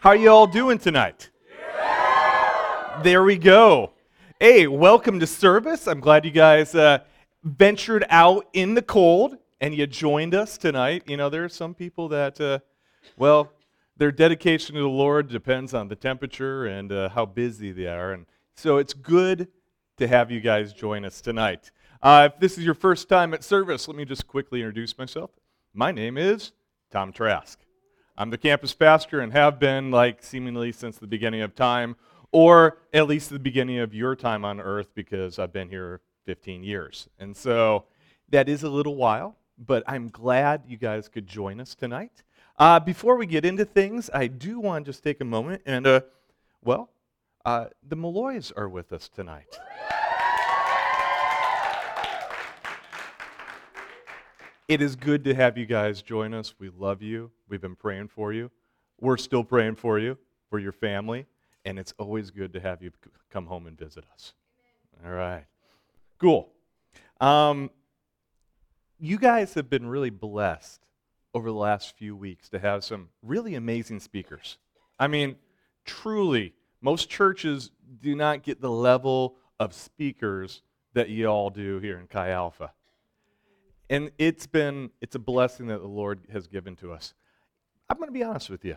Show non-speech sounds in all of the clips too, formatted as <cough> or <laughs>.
How are you all doing tonight? There we go. Hey, welcome to service. I'm glad you guys uh, ventured out in the cold and you joined us tonight. You know, there are some people that, uh, well, their dedication to the Lord depends on the temperature and uh, how busy they are. And so it's good to have you guys join us tonight. Uh, if this is your first time at service, let me just quickly introduce myself. My name is Tom Trask. I'm the campus pastor and have been like seemingly since the beginning of time, or at least the beginning of your time on earth because I've been here 15 years. And so that is a little while, but I'm glad you guys could join us tonight. Uh, before we get into things, I do want to just take a moment and, uh, well, uh, the Malloys are with us tonight. It is good to have you guys join us. We love you. We've been praying for you. We're still praying for you, for your family, and it's always good to have you come home and visit us. All right. Cool. Um, you guys have been really blessed over the last few weeks to have some really amazing speakers. I mean, truly, most churches do not get the level of speakers that you all do here in Chi Alpha. And it's been it's a blessing that the Lord has given to us. I'm going to be honest with you.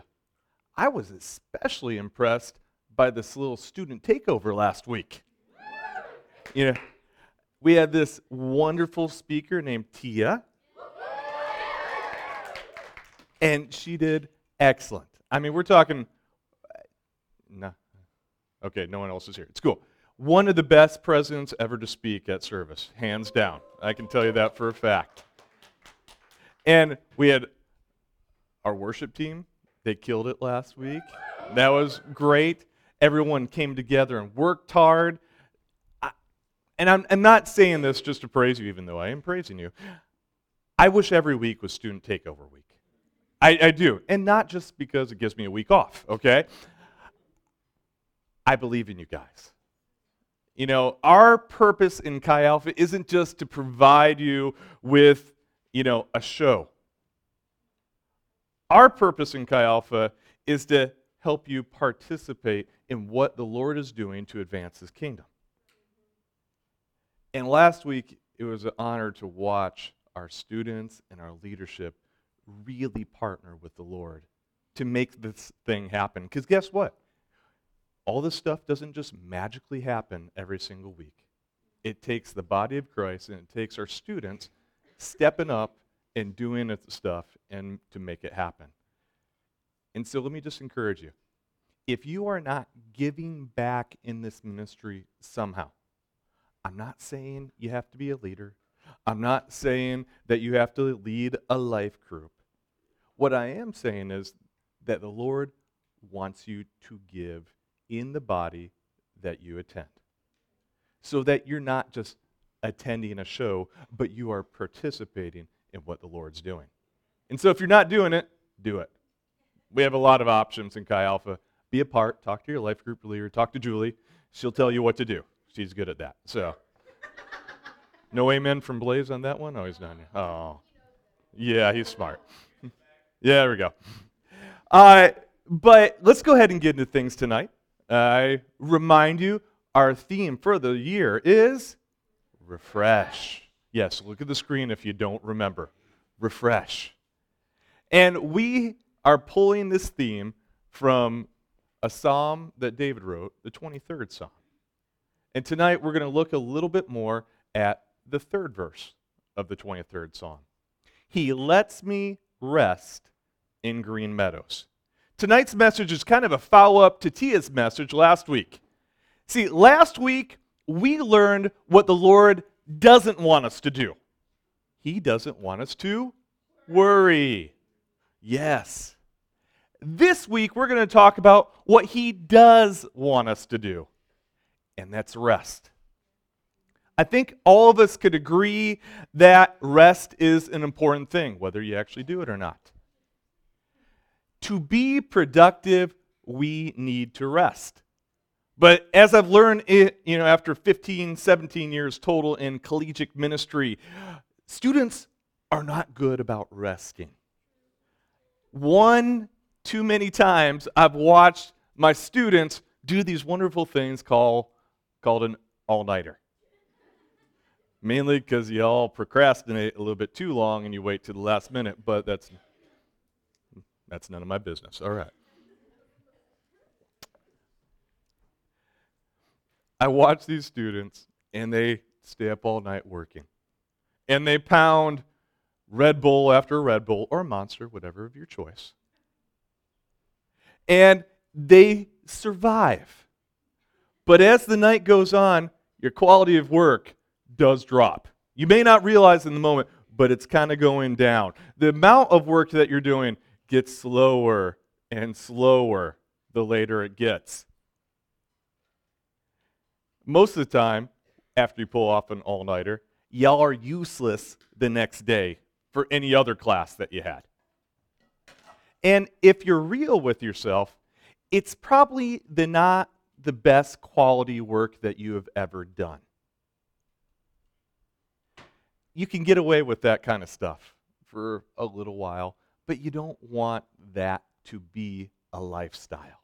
I was especially impressed by this little student takeover last week. You know, we had this wonderful speaker named Tia. And she did excellent. I mean, we're talking uh, no. Okay, no one else is here. It's cool one of the best presidents ever to speak at service, hands down. I can tell you that for a fact. And we had our worship team, they killed it last week. That was great. Everyone came together and worked hard. I, and I'm, I'm not saying this just to praise you, even though I am praising you. I wish every week was student takeover week. I, I do. And not just because it gives me a week off, okay? I believe in you guys. You know, our purpose in Chi Alpha isn't just to provide you with, you know, a show. Our purpose in Chi Alpha is to help you participate in what the Lord is doing to advance his kingdom. And last week, it was an honor to watch our students and our leadership really partner with the Lord to make this thing happen. Because guess what? All this stuff doesn't just magically happen every single week. It takes the body of Christ and it takes our students stepping up and doing the stuff and to make it happen. And so let me just encourage you. If you are not giving back in this ministry somehow, I'm not saying you have to be a leader. I'm not saying that you have to lead a life group. What I am saying is that the Lord wants you to give in the body that you attend. So that you're not just attending a show, but you are participating in what the Lord's doing. And so if you're not doing it, do it. We have a lot of options in Chi Alpha. Be a part, talk to your life group leader, talk to Julie. She'll tell you what to do. She's good at that. So, <laughs> no amen from Blaze on that one? Oh, he's not. Oh, yeah, he's smart. <laughs> yeah, there we go. Uh, but let's go ahead and get into things tonight. I remind you, our theme for the year is refresh. Yes, look at the screen if you don't remember. Refresh. And we are pulling this theme from a psalm that David wrote, the 23rd psalm. And tonight we're going to look a little bit more at the third verse of the 23rd psalm. He lets me rest in green meadows. Tonight's message is kind of a follow up to Tia's message last week. See, last week we learned what the Lord doesn't want us to do. He doesn't want us to worry. Yes. This week we're going to talk about what He does want us to do, and that's rest. I think all of us could agree that rest is an important thing, whether you actually do it or not to be productive, we need to rest. But as I've learned, it, you know, after 15, 17 years total in collegiate ministry, students are not good about resting. One too many times I've watched my students do these wonderful things called, called an all nighter. Mainly because you all procrastinate a little bit too long and you wait to the last minute, but that's, that's none of my business. All right. I watch these students and they stay up all night working. And they pound Red Bull after Red Bull or Monster, whatever of your choice. And they survive. But as the night goes on, your quality of work does drop. You may not realize in the moment, but it's kind of going down. The amount of work that you're doing gets slower and slower the later it gets. Most of the time, after you pull off an all nighter, y'all are useless the next day for any other class that you had. And if you're real with yourself, it's probably the not the best quality work that you have ever done. You can get away with that kind of stuff for a little while, but you don't want that to be a lifestyle.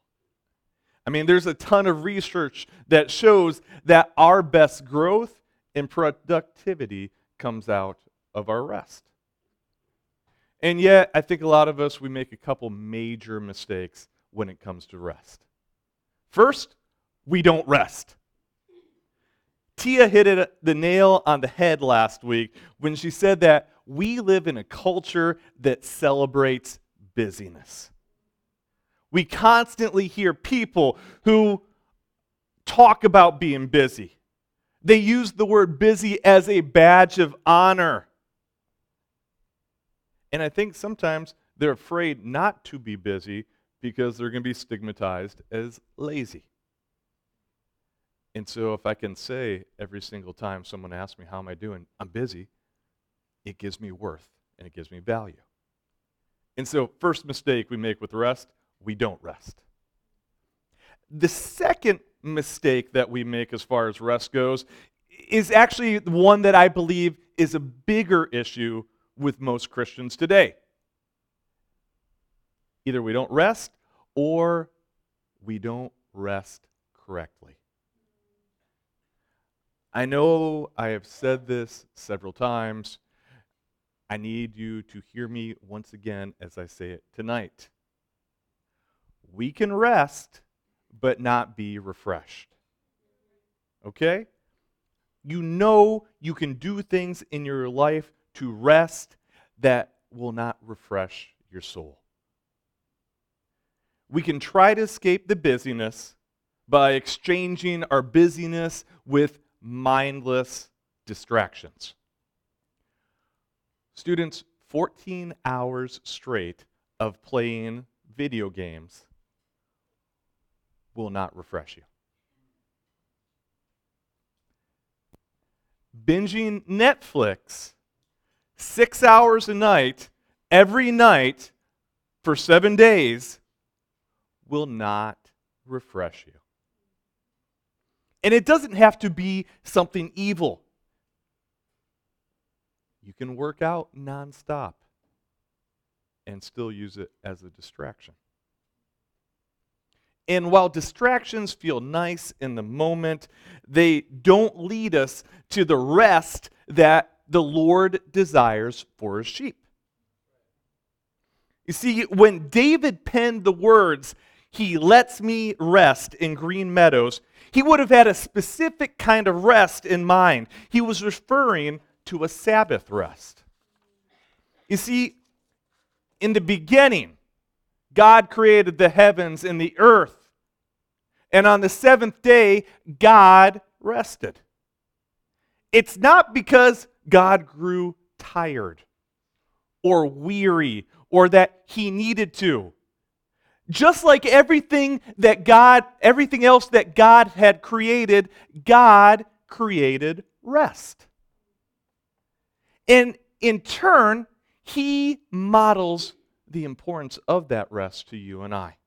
I mean, there's a ton of research that shows that our best growth and productivity comes out of our rest. And yet, I think a lot of us, we make a couple major mistakes when it comes to rest. First, we don't rest. Tia hit it, uh, the nail on the head last week when she said that we live in a culture that celebrates busyness. We constantly hear people who talk about being busy. They use the word busy as a badge of honor. And I think sometimes they're afraid not to be busy because they're going to be stigmatized as lazy. And so if I can say every single time someone asks me, How am I doing? I'm busy, it gives me worth and it gives me value. And so, first mistake we make with rest, we don't rest. The second mistake that we make as far as rest goes is actually one that I believe is a bigger issue with most Christians today. Either we don't rest or we don't rest correctly. I know I have said this several times. I need you to hear me once again as I say it tonight. We can rest, but not be refreshed. Okay? You know you can do things in your life to rest that will not refresh your soul. We can try to escape the busyness by exchanging our busyness with mindless distractions. Students, 14 hours straight of playing video games will not refresh you. Binging Netflix six hours a night, every night, for seven days, will not refresh you. And it doesn't have to be something evil. You can work out nonstop and still use it as a distraction. And while distractions feel nice in the moment, they don't lead us to the rest that the Lord desires for his sheep. You see, when David penned the words, He lets me rest in green meadows, he would have had a specific kind of rest in mind. He was referring to a Sabbath rest. You see, in the beginning, God created the heavens and the earth. And on the seventh day, God rested. It's not because God grew tired or weary or that he needed to. Just like everything that God, everything else that God had created, God created rest. And in turn, he models the importance of that rest to you and I.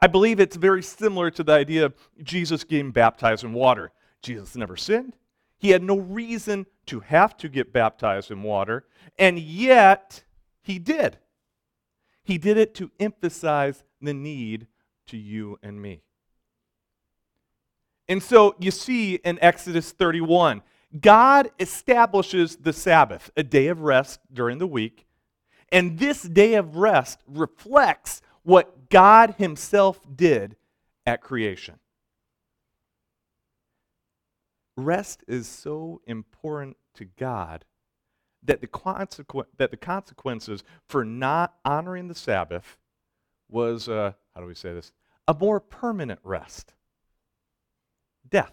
I believe it's very similar to the idea of Jesus getting baptized in water. Jesus never sinned. He had no reason to have to get baptized in water, and yet he did. He did it to emphasize the need to you and me. And so you see in Exodus 31, God establishes the Sabbath, a day of rest during the week. And this day of rest reflects what God Himself did at creation. Rest is so important to God that the, consequ- that the consequences for not honoring the Sabbath was, uh, how do we say this, a more permanent rest death.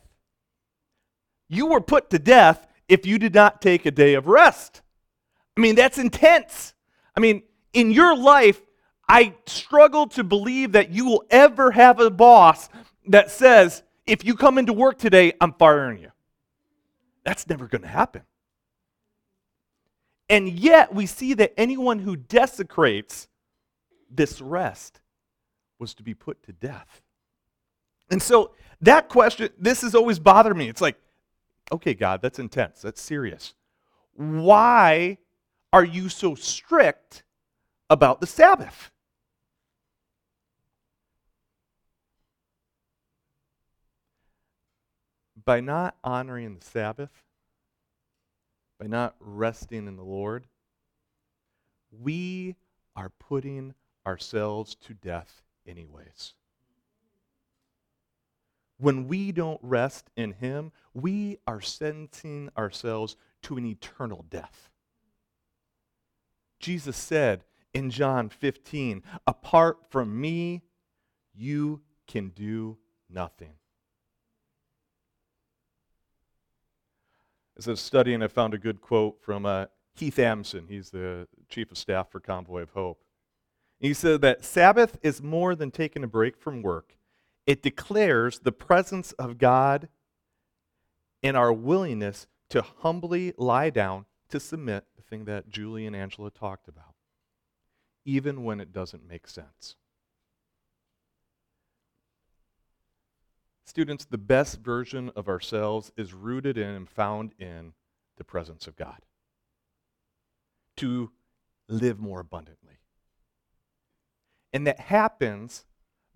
You were put to death if you did not take a day of rest. I mean, that's intense. I mean, in your life, I struggle to believe that you will ever have a boss that says, if you come into work today, I'm firing you. That's never going to happen. And yet, we see that anyone who desecrates this rest was to be put to death. And so, that question, this has always bothered me. It's like, okay, God, that's intense. That's serious. Why are you so strict about the Sabbath? By not honoring the Sabbath, by not resting in the Lord, we are putting ourselves to death anyways. When we don't rest in Him, we are sentencing ourselves to an eternal death. Jesus said in John 15, Apart from me, you can do nothing. As I was studying, I found a good quote from uh, Keith Amson. He's the chief of staff for Convoy of Hope. He said that Sabbath is more than taking a break from work, it declares the presence of God and our willingness to humbly lie down to submit, the thing that Julie and Angela talked about, even when it doesn't make sense. Students, the best version of ourselves is rooted in and found in the presence of God. To live more abundantly. And that happens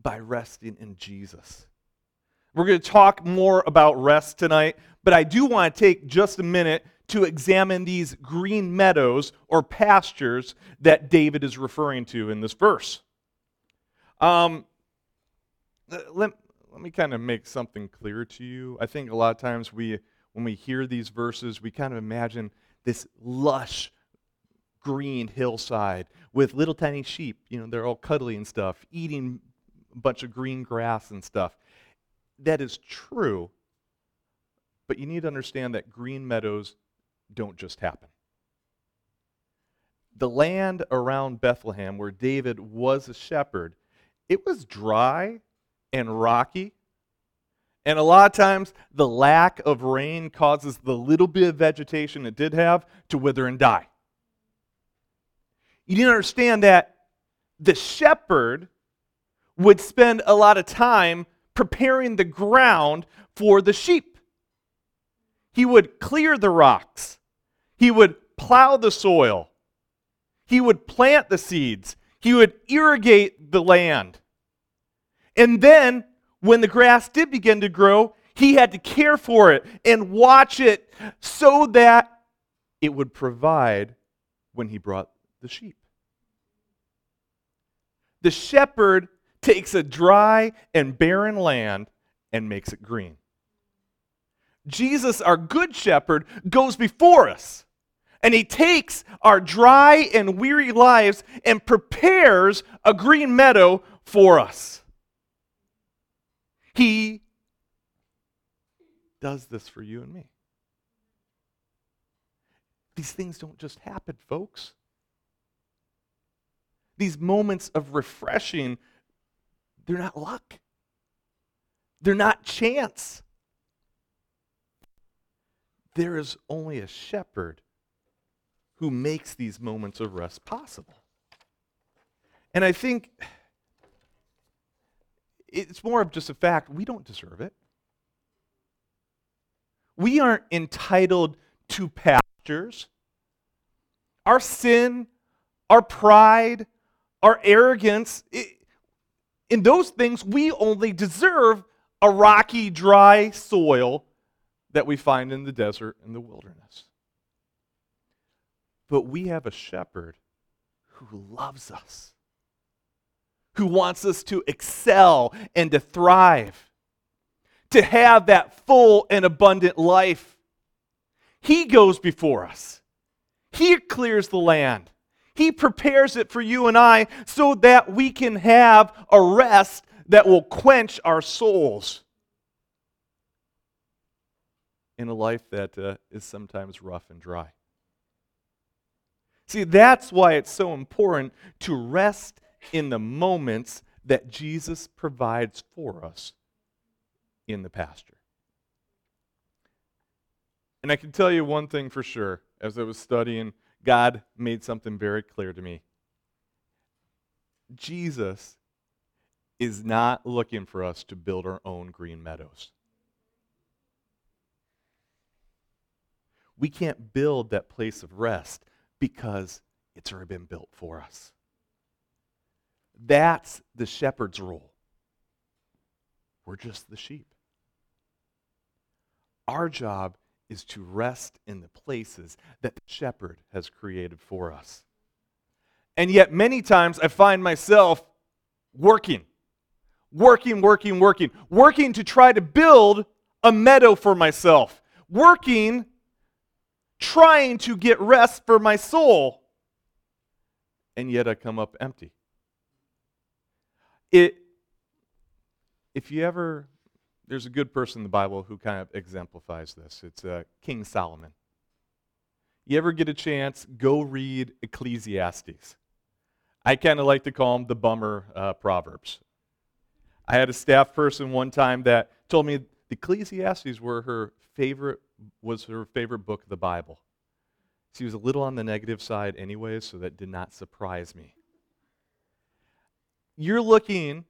by resting in Jesus. We're going to talk more about rest tonight, but I do want to take just a minute to examine these green meadows or pastures that David is referring to in this verse. Um, let, let me kind of make something clear to you. I think a lot of times we, when we hear these verses, we kind of imagine this lush green hillside with little tiny sheep. You know, they're all cuddly and stuff, eating bunch of green grass and stuff. That is true, but you need to understand that green meadows don't just happen. The land around Bethlehem, where David was a shepherd, it was dry and rocky. And a lot of times, the lack of rain causes the little bit of vegetation it did have to wither and die. You need to understand that the shepherd would spend a lot of time preparing the ground for the sheep. He would clear the rocks, he would plow the soil, he would plant the seeds, he would irrigate the land. And then, when the grass did begin to grow, he had to care for it and watch it so that it would provide when he brought the sheep. The shepherd takes a dry and barren land and makes it green. Jesus, our good shepherd, goes before us. And he takes our dry and weary lives and prepares a green meadow for us. He does this for you and me. These things don't just happen, folks. These moments of refreshing, they're not luck, they're not chance. There is only a shepherd who makes these moments of rest possible. And I think it's more of just a fact we don't deserve it. We aren't entitled to pastures. Our sin, our pride, our arrogance, in those things, we only deserve a rocky, dry soil that we find in the desert and the wilderness. But we have a shepherd who loves us, who wants us to excel and to thrive, to have that full and abundant life. He goes before us, He clears the land. He prepares it for you and I so that we can have a rest that will quench our souls in a life that uh, is sometimes rough and dry. See, that's why it's so important to rest in the moments that Jesus provides for us in the pasture. And I can tell you one thing for sure as I was studying, God made something very clear to me. Jesus is not looking for us to build our own green meadows. We can't build that place of rest because it's already been built for us. That's the shepherd's role. We're just the sheep. Our job is to rest in the places that the shepherd has created for us. And yet, many times I find myself working, working, working, working, working to try to build a meadow for myself, working trying to get rest for my soul, and yet I come up empty. It, if you ever, there's a good person in the Bible who kind of exemplifies this. It's uh, King Solomon. You ever get a chance, go read Ecclesiastes. I kind of like to call them the bummer uh, proverbs. I had a staff person one time that told me Ecclesiastes were her favorite was her favorite book of the Bible. She was a little on the negative side anyway, so that did not surprise me. You're looking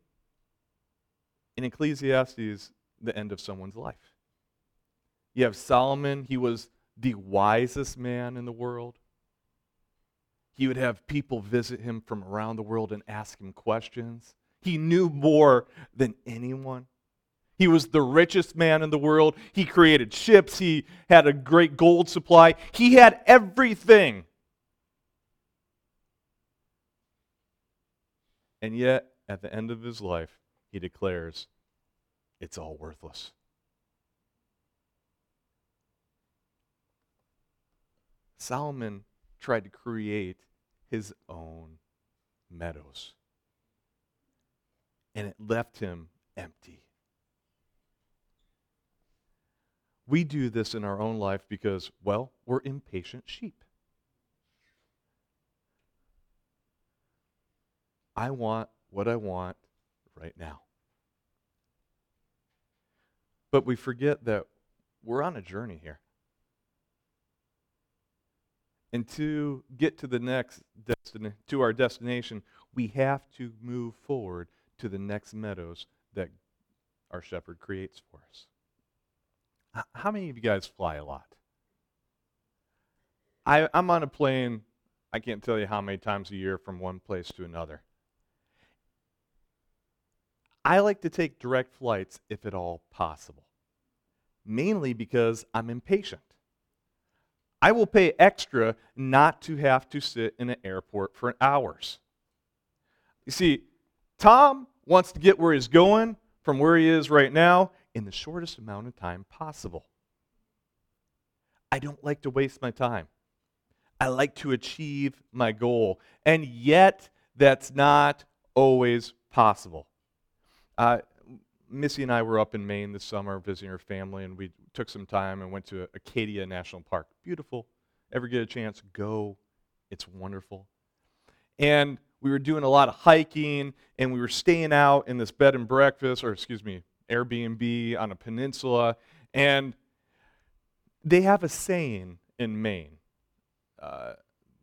in Ecclesiastes the end of someone's life. You have Solomon, he was the wisest man in the world. He would have people visit him from around the world and ask him questions. He knew more than anyone. He was the richest man in the world. He created ships. He had a great gold supply. He had everything. And yet, at the end of his life, he declares, it's all worthless. Solomon tried to create his own meadows, and it left him empty. We do this in our own life because, well, we're impatient sheep. I want what I want right now. But we forget that we're on a journey here. And to get to the next destination, to our destination, we have to move forward to the next meadows that our shepherd creates for us. How many of you guys fly a lot? I, I'm on a plane, I can't tell you how many times a year from one place to another. I like to take direct flights if at all possible, mainly because I'm impatient. I will pay extra not to have to sit in an airport for hours. You see, Tom wants to get where he's going from where he is right now, in the shortest amount of time possible. I don't like to waste my time. I like to achieve my goal. And yet, that's not always possible. Uh, Missy and I were up in Maine this summer visiting her family, and we took some time and went to Acadia National Park. Beautiful. Ever get a chance, go. It's wonderful. And we were doing a lot of hiking, and we were staying out in this bed and breakfast, or excuse me, Airbnb on a peninsula. And they have a saying in Maine uh,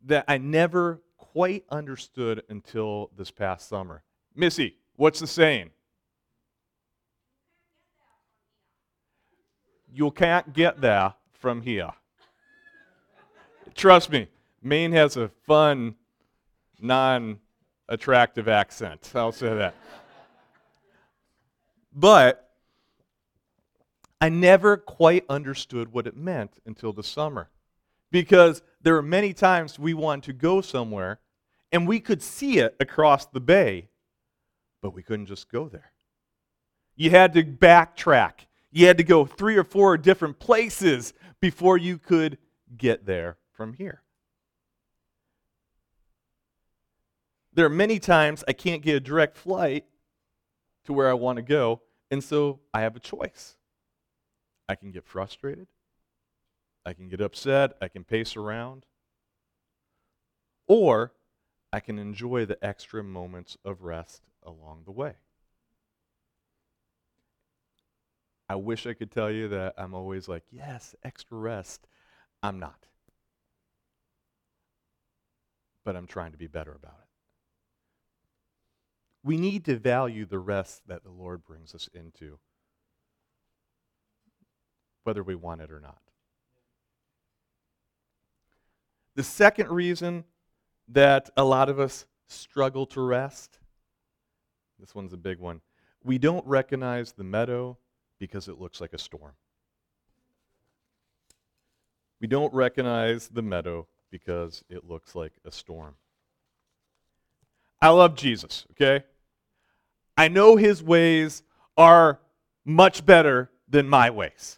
that I never quite understood until this past summer. Missy, what's the saying? You can't get there from here. Trust me, Maine has a fun, non attractive accent. I'll say that. but I never quite understood what it meant until the summer. Because there are many times we want to go somewhere and we could see it across the bay, but we couldn't just go there. You had to backtrack. You had to go three or four different places before you could get there from here. There are many times I can't get a direct flight to where I want to go, and so I have a choice. I can get frustrated, I can get upset, I can pace around, or I can enjoy the extra moments of rest along the way. I wish I could tell you that I'm always like, yes, extra rest. I'm not. But I'm trying to be better about it. We need to value the rest that the Lord brings us into, whether we want it or not. The second reason that a lot of us struggle to rest, this one's a big one. We don't recognize the meadow because it looks like a storm. We don't recognize the meadow because it looks like a storm. I love Jesus, okay? I know his ways are much better than my ways.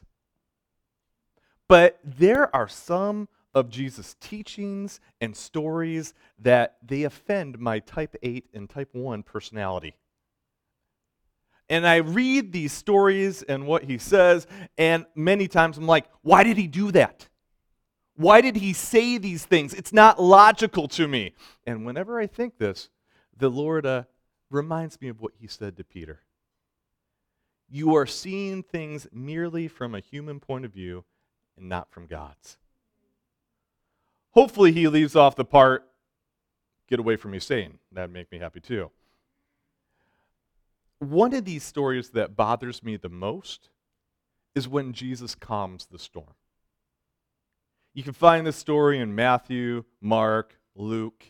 But there are some of Jesus' teachings and stories that they offend my type 8 and type 1 personality. And I read these stories and what he says, and many times I'm like, why did he do that? Why did he say these things? It's not logical to me. And whenever I think this, the Lord uh, reminds me of what he said to Peter. You are seeing things merely from a human point of view and not from God's. Hopefully, he leaves off the part, get away from me saying. That'd make me happy too. One of these stories that bothers me the most is when Jesus calms the storm. You can find this story in Matthew, Mark, Luke.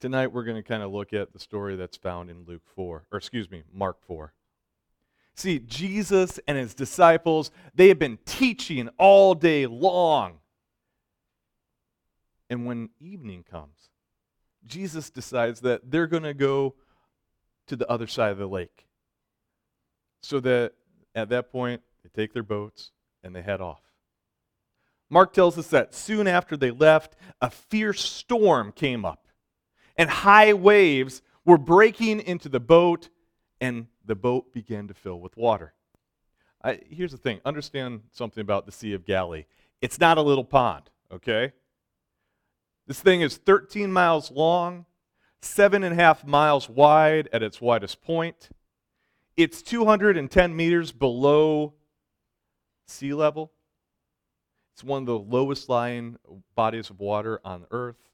Tonight we're going to kind of look at the story that's found in Luke 4, or excuse me, Mark 4. See, Jesus and his disciples, they have been teaching all day long. And when evening comes, Jesus decides that they're going to go to the other side of the lake. So that at that point, they take their boats and they head off. Mark tells us that soon after they left, a fierce storm came up, and high waves were breaking into the boat, and the boat began to fill with water. I, here's the thing understand something about the Sea of Galilee. It's not a little pond, okay? This thing is 13 miles long seven and a half miles wide at its widest point. It's 210 meters below sea level. It's one of the lowest lying bodies of water on Earth.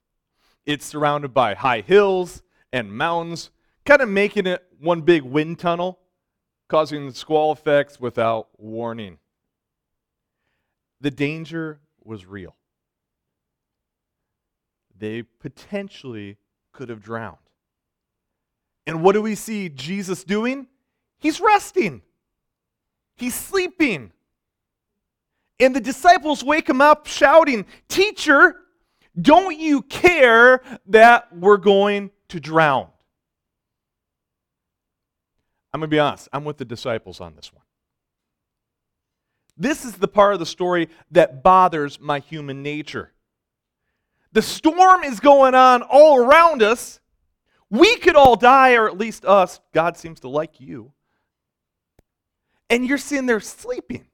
It's surrounded by high hills and mountains, kind of making it one big wind tunnel, causing squall effects without warning. The danger was real. They potentially could have drowned. And what do we see Jesus doing? He's resting, he's sleeping. And the disciples wake him up shouting, Teacher, don't you care that we're going to drown? I'm going to be honest, I'm with the disciples on this one. This is the part of the story that bothers my human nature. The storm is going on all around us. We could all die, or at least us. God seems to like you. And you're sitting there sleeping.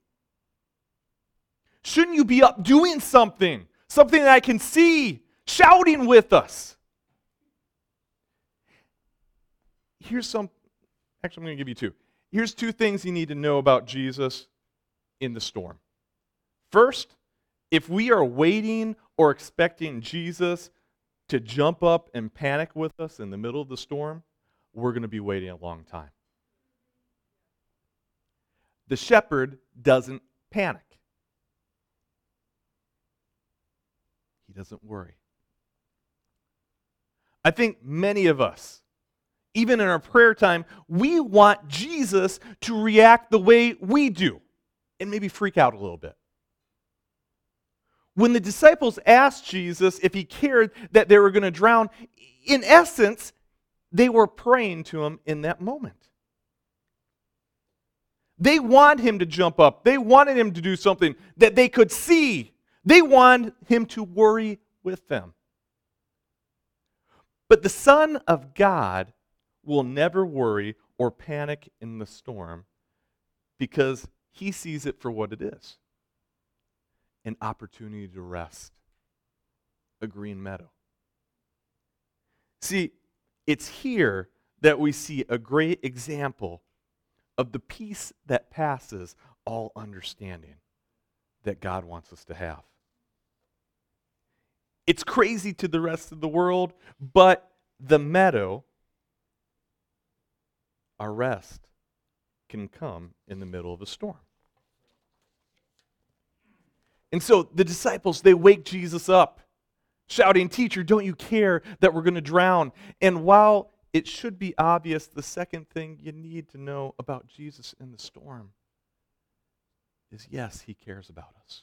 Shouldn't you be up doing something? Something that I can see, shouting with us. Here's some, actually, I'm going to give you two. Here's two things you need to know about Jesus in the storm. First, if we are waiting or expecting Jesus to jump up and panic with us in the middle of the storm, we're going to be waiting a long time. The shepherd doesn't panic, he doesn't worry. I think many of us, even in our prayer time, we want Jesus to react the way we do and maybe freak out a little bit. When the disciples asked Jesus if he cared that they were going to drown, in essence, they were praying to him in that moment. They want him to jump up. They wanted him to do something that they could see. They want him to worry with them. But the Son of God will never worry or panic in the storm because he sees it for what it is an opportunity to rest, a green meadow. See, it's here that we see a great example of the peace that passes all understanding that God wants us to have. It's crazy to the rest of the world, but the meadow, our rest, can come in the middle of a storm. And so the disciples, they wake Jesus up, shouting, Teacher, don't you care that we're going to drown? And while it should be obvious, the second thing you need to know about Jesus in the storm is yes, he cares about us.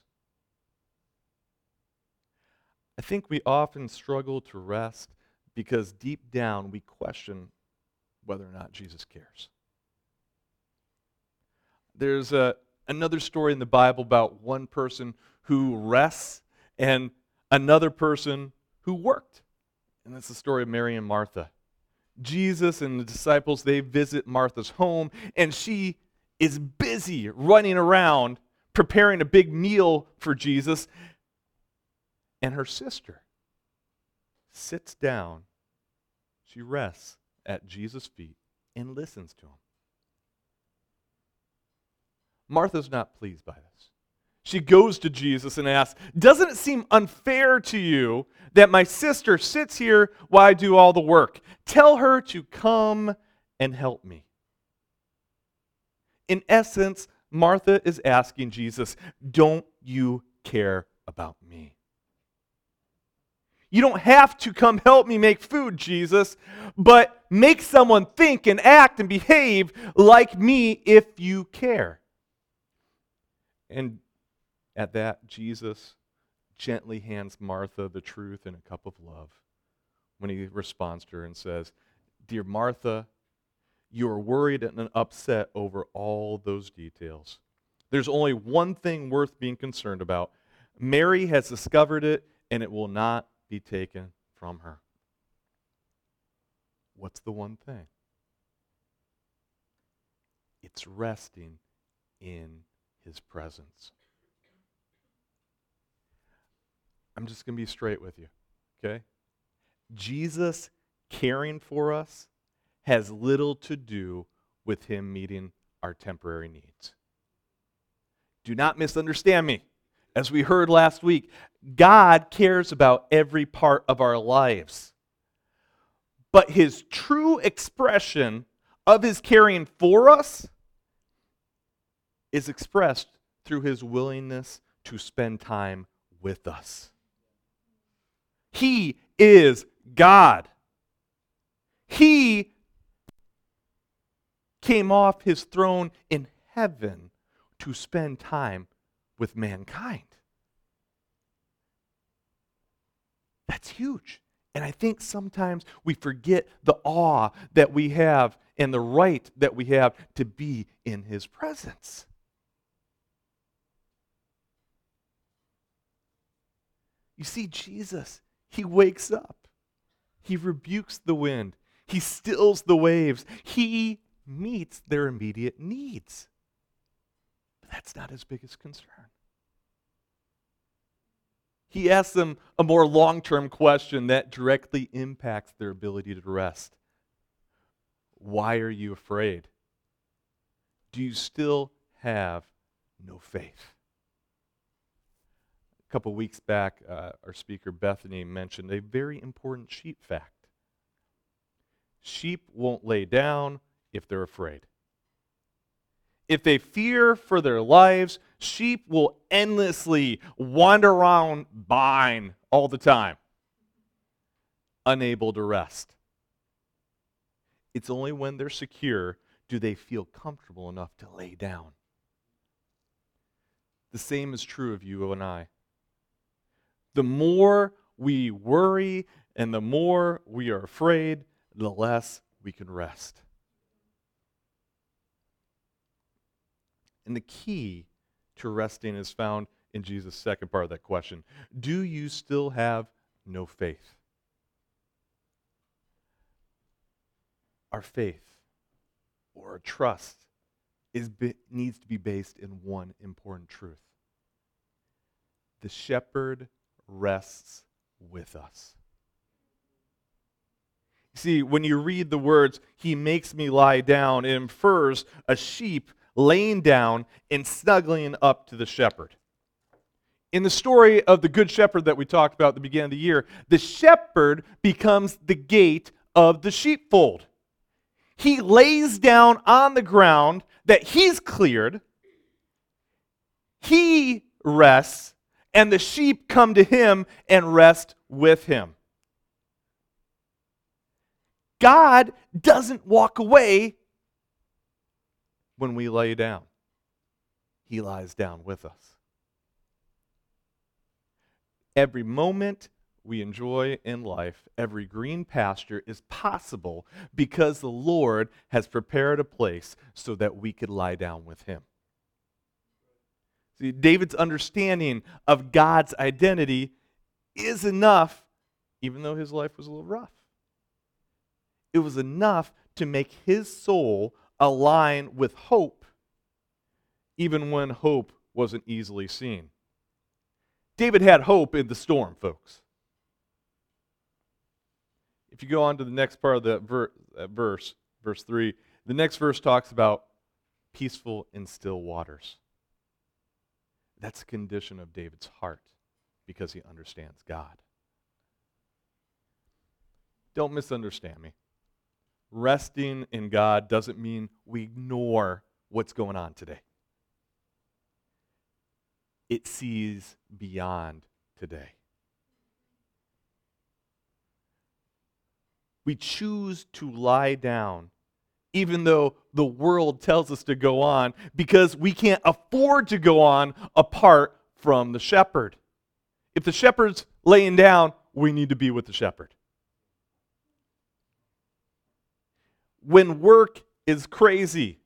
I think we often struggle to rest because deep down we question whether or not Jesus cares. There's a, another story in the Bible about one person who rests and another person who worked. And that's the story of Mary and Martha. Jesus and the disciples, they visit Martha's home, and she is busy running around preparing a big meal for Jesus and her sister sits down, she rests at Jesus' feet and listens to him. Martha's not pleased by this. She goes to Jesus and asks, Doesn't it seem unfair to you that my sister sits here while I do all the work? Tell her to come and help me. In essence, Martha is asking Jesus, Don't you care about me? You don't have to come help me make food, Jesus, but make someone think and act and behave like me if you care. And at that, Jesus gently hands Martha the truth in a cup of love when he responds to her and says, Dear Martha, you are worried and upset over all those details. There's only one thing worth being concerned about. Mary has discovered it, and it will not be taken from her. What's the one thing? It's resting in his presence. I'm just going to be straight with you, okay? Jesus caring for us has little to do with him meeting our temporary needs. Do not misunderstand me. As we heard last week, God cares about every part of our lives. But his true expression of his caring for us is expressed through his willingness to spend time with us. He is God. He came off his throne in heaven to spend time with mankind. That's huge. And I think sometimes we forget the awe that we have and the right that we have to be in his presence. You see, Jesus, he wakes up, he rebukes the wind, he stills the waves, he meets their immediate needs. But that's not his biggest concern. He asks them a more long term question that directly impacts their ability to rest. Why are you afraid? Do you still have no faith? A couple weeks back, uh, our speaker Bethany mentioned a very important sheep fact. Sheep won't lay down if they're afraid. If they fear for their lives, sheep will endlessly wander around buying all the time unable to rest. It's only when they're secure do they feel comfortable enough to lay down. The same is true of you and I. The more we worry and the more we are afraid, the less we can rest. And the key to resting is found in Jesus' second part of that question Do you still have no faith? Our faith or our trust is, needs to be based in one important truth the shepherd rests with us. See, when you read the words, He makes me lie down, it infers a sheep laying down and snuggling up to the shepherd. In the story of the Good Shepherd that we talked about at the beginning of the year, the shepherd becomes the gate of the sheepfold. He lays down on the ground that he's cleared, he rests, and the sheep come to him and rest with him. God doesn't walk away when we lay down, He lies down with us. Every moment we enjoy in life, every green pasture is possible because the Lord has prepared a place so that we could lie down with Him. See, David's understanding of God's identity is enough, even though his life was a little rough. It was enough to make his soul align with hope, even when hope wasn't easily seen. David had hope in the storm, folks. If you go on to the next part of that, ver- that verse, verse 3, the next verse talks about peaceful and still waters. That's a condition of David's heart because he understands God. Don't misunderstand me resting in God doesn't mean we ignore what's going on today. It sees beyond today. We choose to lie down even though the world tells us to go on because we can't afford to go on apart from the shepherd. If the shepherd's laying down, we need to be with the shepherd. when work is crazy,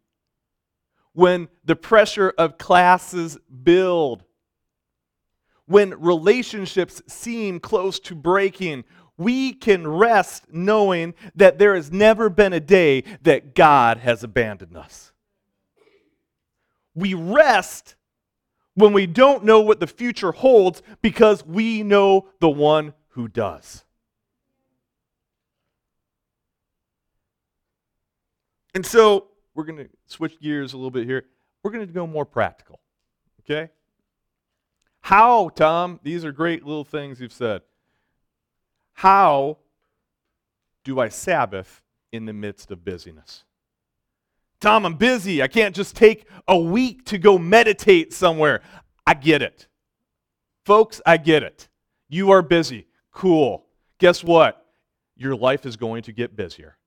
when the pressure of classes build, when relationships seem close to breaking, we can rest knowing that there has never been a day that God has abandoned us. We rest when we don't know what the future holds because we know the one who does. And so we're going to switch gears a little bit here. We're going to go more practical. Okay? How, Tom? These are great little things you've said. How do I Sabbath in the midst of busyness? Tom, I'm busy. I can't just take a week to go meditate somewhere. I get it. Folks, I get it. You are busy. Cool. Guess what? Your life is going to get busier.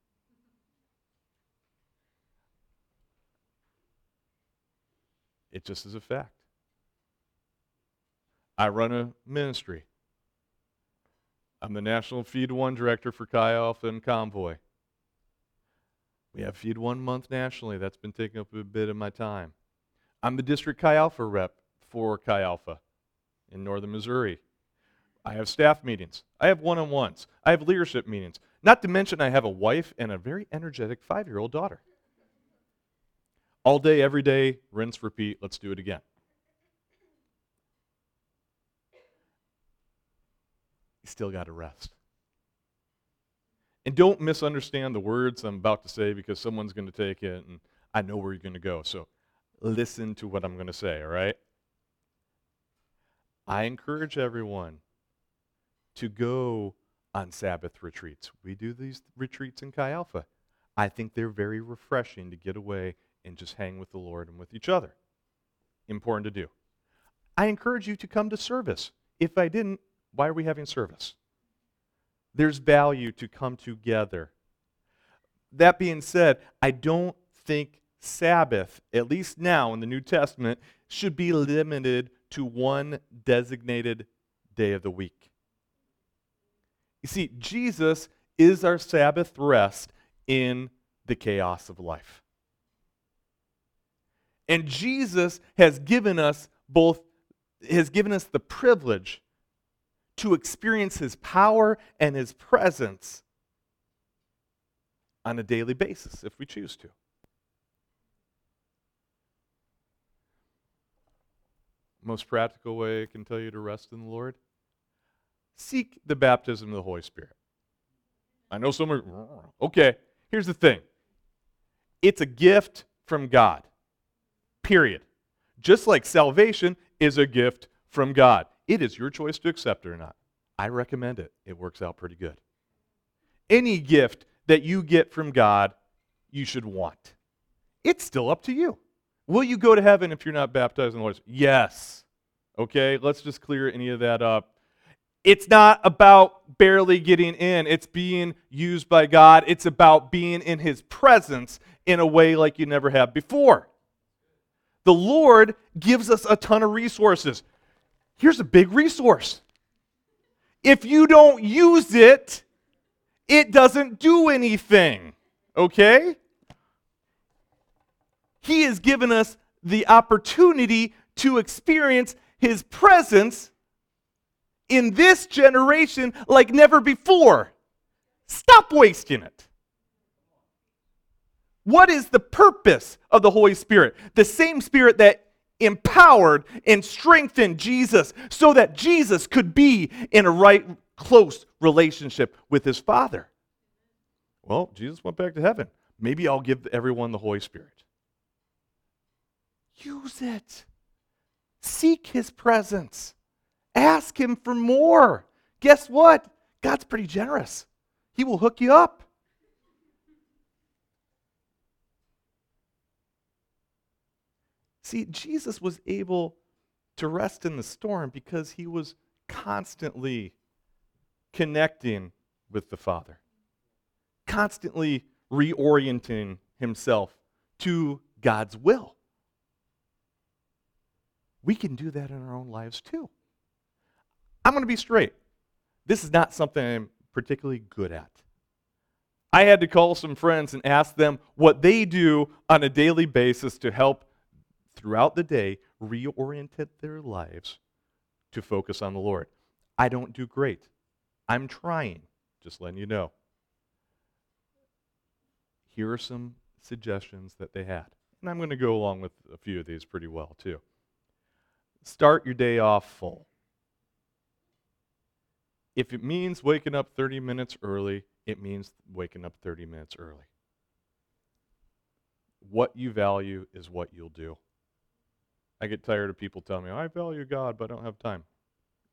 It just is a fact. I run a ministry. I'm the National Feed One Director for Chi Alpha and Convoy. We have Feed One month nationally. That's been taking up a bit of my time. I'm the District Chi Alpha rep for Chi Alpha in northern Missouri. I have staff meetings. I have one on ones. I have leadership meetings. Not to mention, I have a wife and a very energetic five year old daughter. All day, every day, rinse, repeat, let's do it again. You still got to rest. And don't misunderstand the words I'm about to say because someone's going to take it and I know where you're going to go. So listen to what I'm going to say, all right? I encourage everyone to go on Sabbath retreats. We do these retreats in Chi Alpha. I think they're very refreshing to get away and just hang with the Lord and with each other. Important to do. I encourage you to come to service. If I didn't, why are we having service? There's value to come together. That being said, I don't think Sabbath, at least now in the New Testament, should be limited to one designated day of the week. You see, Jesus is our Sabbath rest in the chaos of life. And Jesus has given us both has given us the privilege to experience his power and his presence on a daily basis if we choose to. Most practical way I can tell you to rest in the Lord seek the baptism of the Holy Spirit. I know some are, okay, here's the thing it's a gift from God, period. Just like salvation is a gift from God. It is your choice to accept it or not. I recommend it, it works out pretty good. Any gift that you get from God, you should want. It's still up to you. Will you go to heaven if you're not baptized in the Lord? Yes. Okay, let's just clear any of that up. It's not about barely getting in, it's being used by God. It's about being in His presence in a way like you never have before. The Lord gives us a ton of resources. Here's a big resource. If you don't use it, it doesn't do anything. Okay? He has given us the opportunity to experience His presence in this generation like never before. Stop wasting it. What is the purpose of the Holy Spirit? The same Spirit that empowered and strengthened Jesus so that Jesus could be in a right, close relationship with his Father. Well, Jesus went back to heaven. Maybe I'll give everyone the Holy Spirit. Use it. Seek his presence. Ask him for more. Guess what? God's pretty generous. He will hook you up. See, Jesus was able to rest in the storm because he was constantly connecting with the Father, constantly reorienting himself to God's will. We can do that in our own lives too. I'm going to be straight. This is not something I'm particularly good at. I had to call some friends and ask them what they do on a daily basis to help throughout the day reoriented their lives to focus on the Lord. I don't do great. I'm trying, just letting you know. Here are some suggestions that they had. And I'm going to go along with a few of these pretty well, too. Start your day off full. If it means waking up 30 minutes early, it means waking up 30 minutes early. What you value is what you'll do. I get tired of people telling me, I value God, but I don't have time.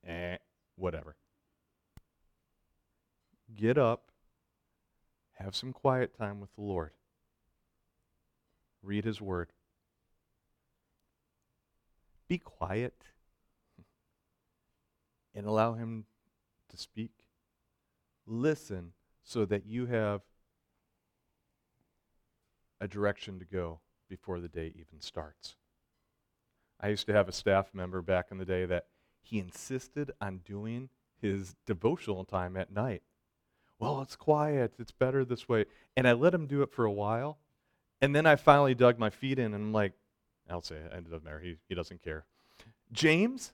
Eh, whatever. Get up, have some quiet time with the Lord, read His Word. Be quiet <laughs> and allow Him to speak. Listen so that you have a direction to go before the day even starts. I used to have a staff member back in the day that he insisted on doing his devotional time at night. Well, it's quiet. It's better this way. And I let him do it for a while. And then I finally dug my feet in and I'm like, I'll say it. It doesn't matter. He, he doesn't care. James,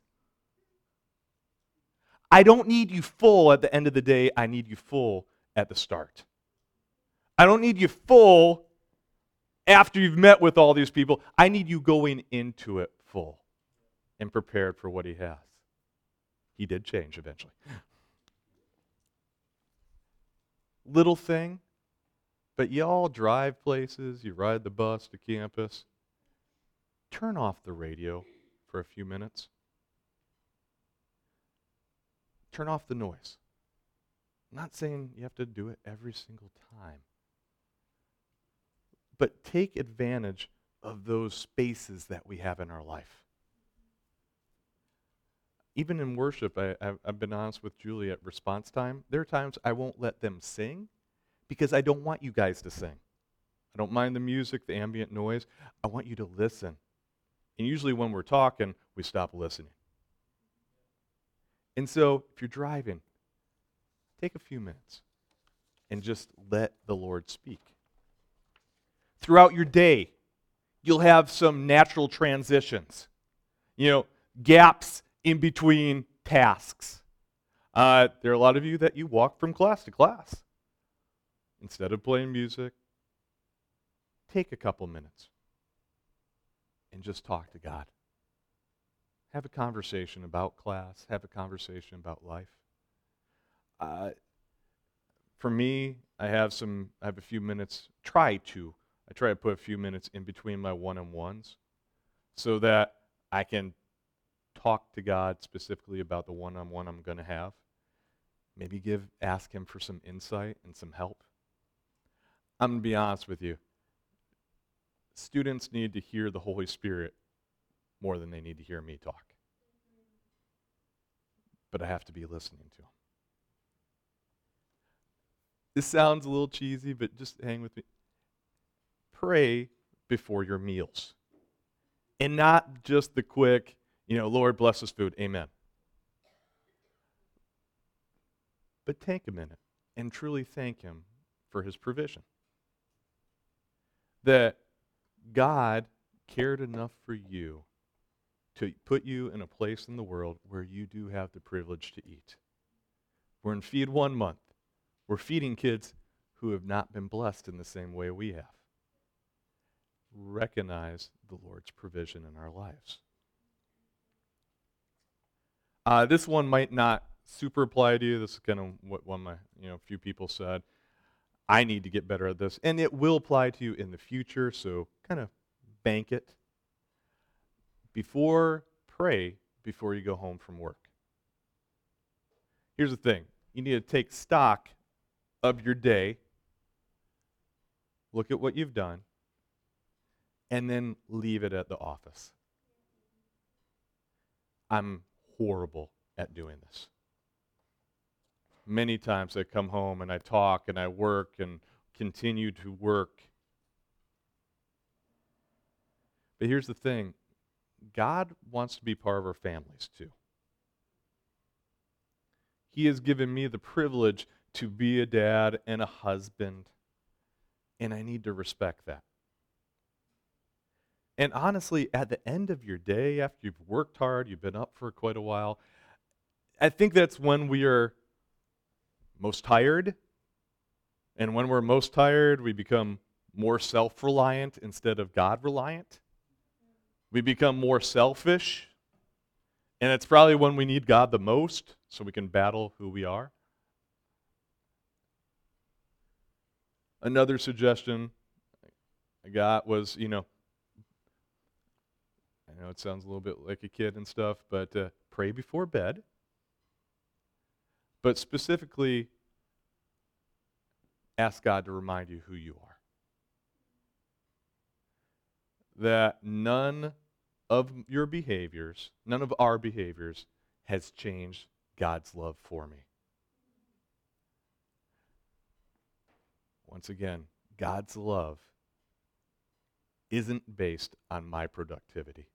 I don't need you full at the end of the day. I need you full at the start. I don't need you full after you've met with all these people. I need you going into it full and prepared for what he has. He did change eventually. <gasps> Little thing, but y'all drive places, you ride the bus to campus. Turn off the radio for a few minutes. Turn off the noise. I'm not saying you have to do it every single time. But take advantage of those spaces that we have in our life. even in worship, I, I've been honest with Julie at response time. There are times I won't let them sing because I don't want you guys to sing. I don't mind the music, the ambient noise. I want you to listen. And usually when we're talking, we stop listening. And so if you're driving, take a few minutes and just let the Lord speak. Throughout your day, you'll have some natural transitions, you know, gaps in between tasks. Uh, there are a lot of you that you walk from class to class. Instead of playing music, take a couple minutes and just talk to God. Have a conversation about class, have a conversation about life. Uh, for me, I have some, I have a few minutes, try to, I try to put a few minutes in between my one on ones so that I can talk to God specifically about the one on one I'm going to have. Maybe give, ask Him for some insight and some help. I'm going to be honest with you. Students need to hear the Holy Spirit more than they need to hear me talk. But I have to be listening to them. This sounds a little cheesy, but just hang with me. Pray before your meals. And not just the quick, you know, Lord bless this food, amen. But take a minute and truly thank Him for His provision. That God cared enough for you to put you in a place in the world where you do have the privilege to eat. We're in Feed One month. We're feeding kids who have not been blessed in the same way we have. Recognize the Lord's provision in our lives. Uh, this one might not super apply to you. This is kind of what one of my, you know, few people said. I need to get better at this. And it will apply to you in the future, so kind of bank it. Before, pray before you go home from work. Here's the thing you need to take stock of your day, look at what you've done, and then leave it at the office. I'm horrible at doing this. Many times I come home and I talk and I work and continue to work. But here's the thing God wants to be part of our families too. He has given me the privilege to be a dad and a husband, and I need to respect that. And honestly, at the end of your day, after you've worked hard, you've been up for quite a while, I think that's when we are most tired. And when we're most tired, we become more self reliant instead of God reliant. We become more selfish. And it's probably when we need God the most so we can battle who we are. Another suggestion I got was, you know, Know it sounds a little bit like a kid and stuff, but uh, pray before bed. But specifically, ask God to remind you who you are. That none of your behaviors, none of our behaviors, has changed God's love for me. Once again, God's love isn't based on my productivity.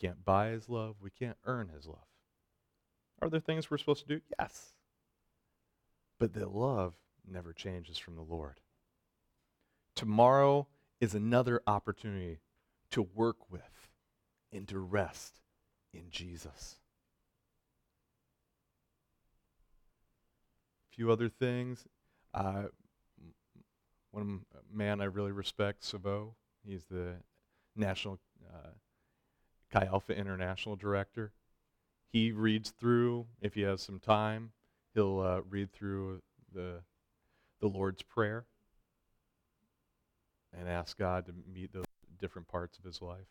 Can't buy his love. We can't earn his love. Are there things we're supposed to do? Yes. But the love never changes from the Lord. Tomorrow is another opportunity to work with and to rest in Jesus. A few other things. Uh, one man I really respect, Savo. He's the national uh, Chi Alpha International director. He reads through, if he has some time, he'll uh, read through the, the Lord's Prayer and ask God to meet those different parts of his life.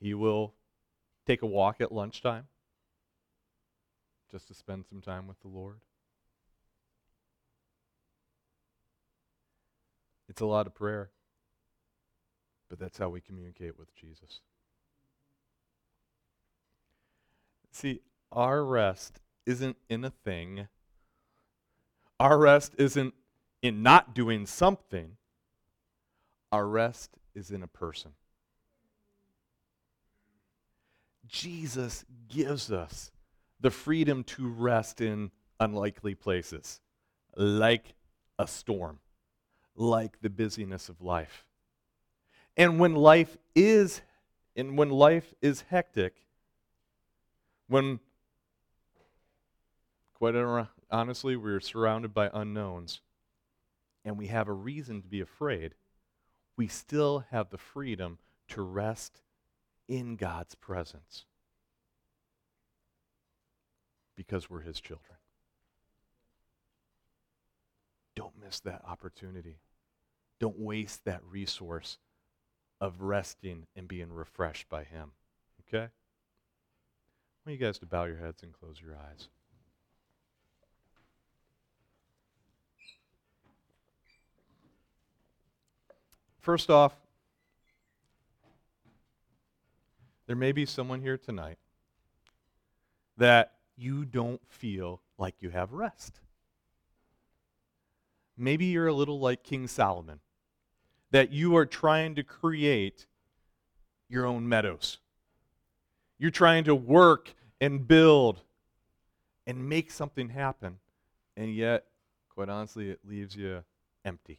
He will take a walk at lunchtime just to spend some time with the Lord. It's a lot of prayer. but that's how we communicate with Jesus. See, our rest isn't in a thing. Our rest isn't in not doing something. Our rest is in a person. Jesus gives us the freedom to rest in unlikely places, like a storm, like the busyness of life. And when life is and when life is hectic, when quite honestly we're surrounded by unknowns and we have a reason to be afraid, we still have the freedom to rest in God's presence because we're His children. Don't miss that opportunity. Don't waste that resource of resting and being refreshed by Him. Okay? Want you guys to bow your heads and close your eyes. First off, there may be someone here tonight that you don't feel like you have rest. Maybe you're a little like King Solomon, that you are trying to create your own meadows. You're trying to work and build and make something happen, and yet, quite honestly, it leaves you empty.